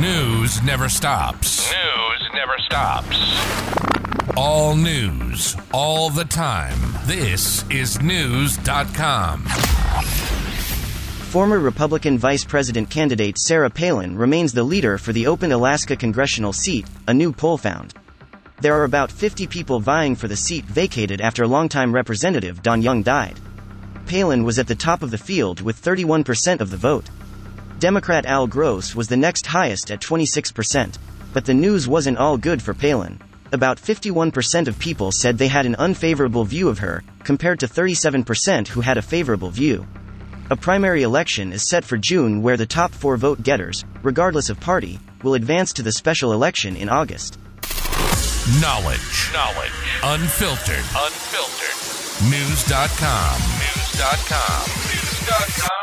News never stops. News never stops. All news, all the time. This is Knewz.com. Former Republican Vice President candidate Sarah Palin remains the leader for the open Alaska congressional seat, a new poll found. There are about 50 people vying for the seat vacated after longtime Representative Don Young died. Palin was at the top of the field with 31% of the vote. Democrat Al Gross was the next highest at 26%. But the news wasn't all good for Palin. About 51% of people said they had an unfavorable view of her, compared to 37% who had a favorable view. A primary election is set for June where the top four vote getters, regardless of party, will advance to the special election in August. Knowledge. Knowledge. Unfiltered. Unfiltered. Knewz.com. Knewz.com. Knewz.com. News.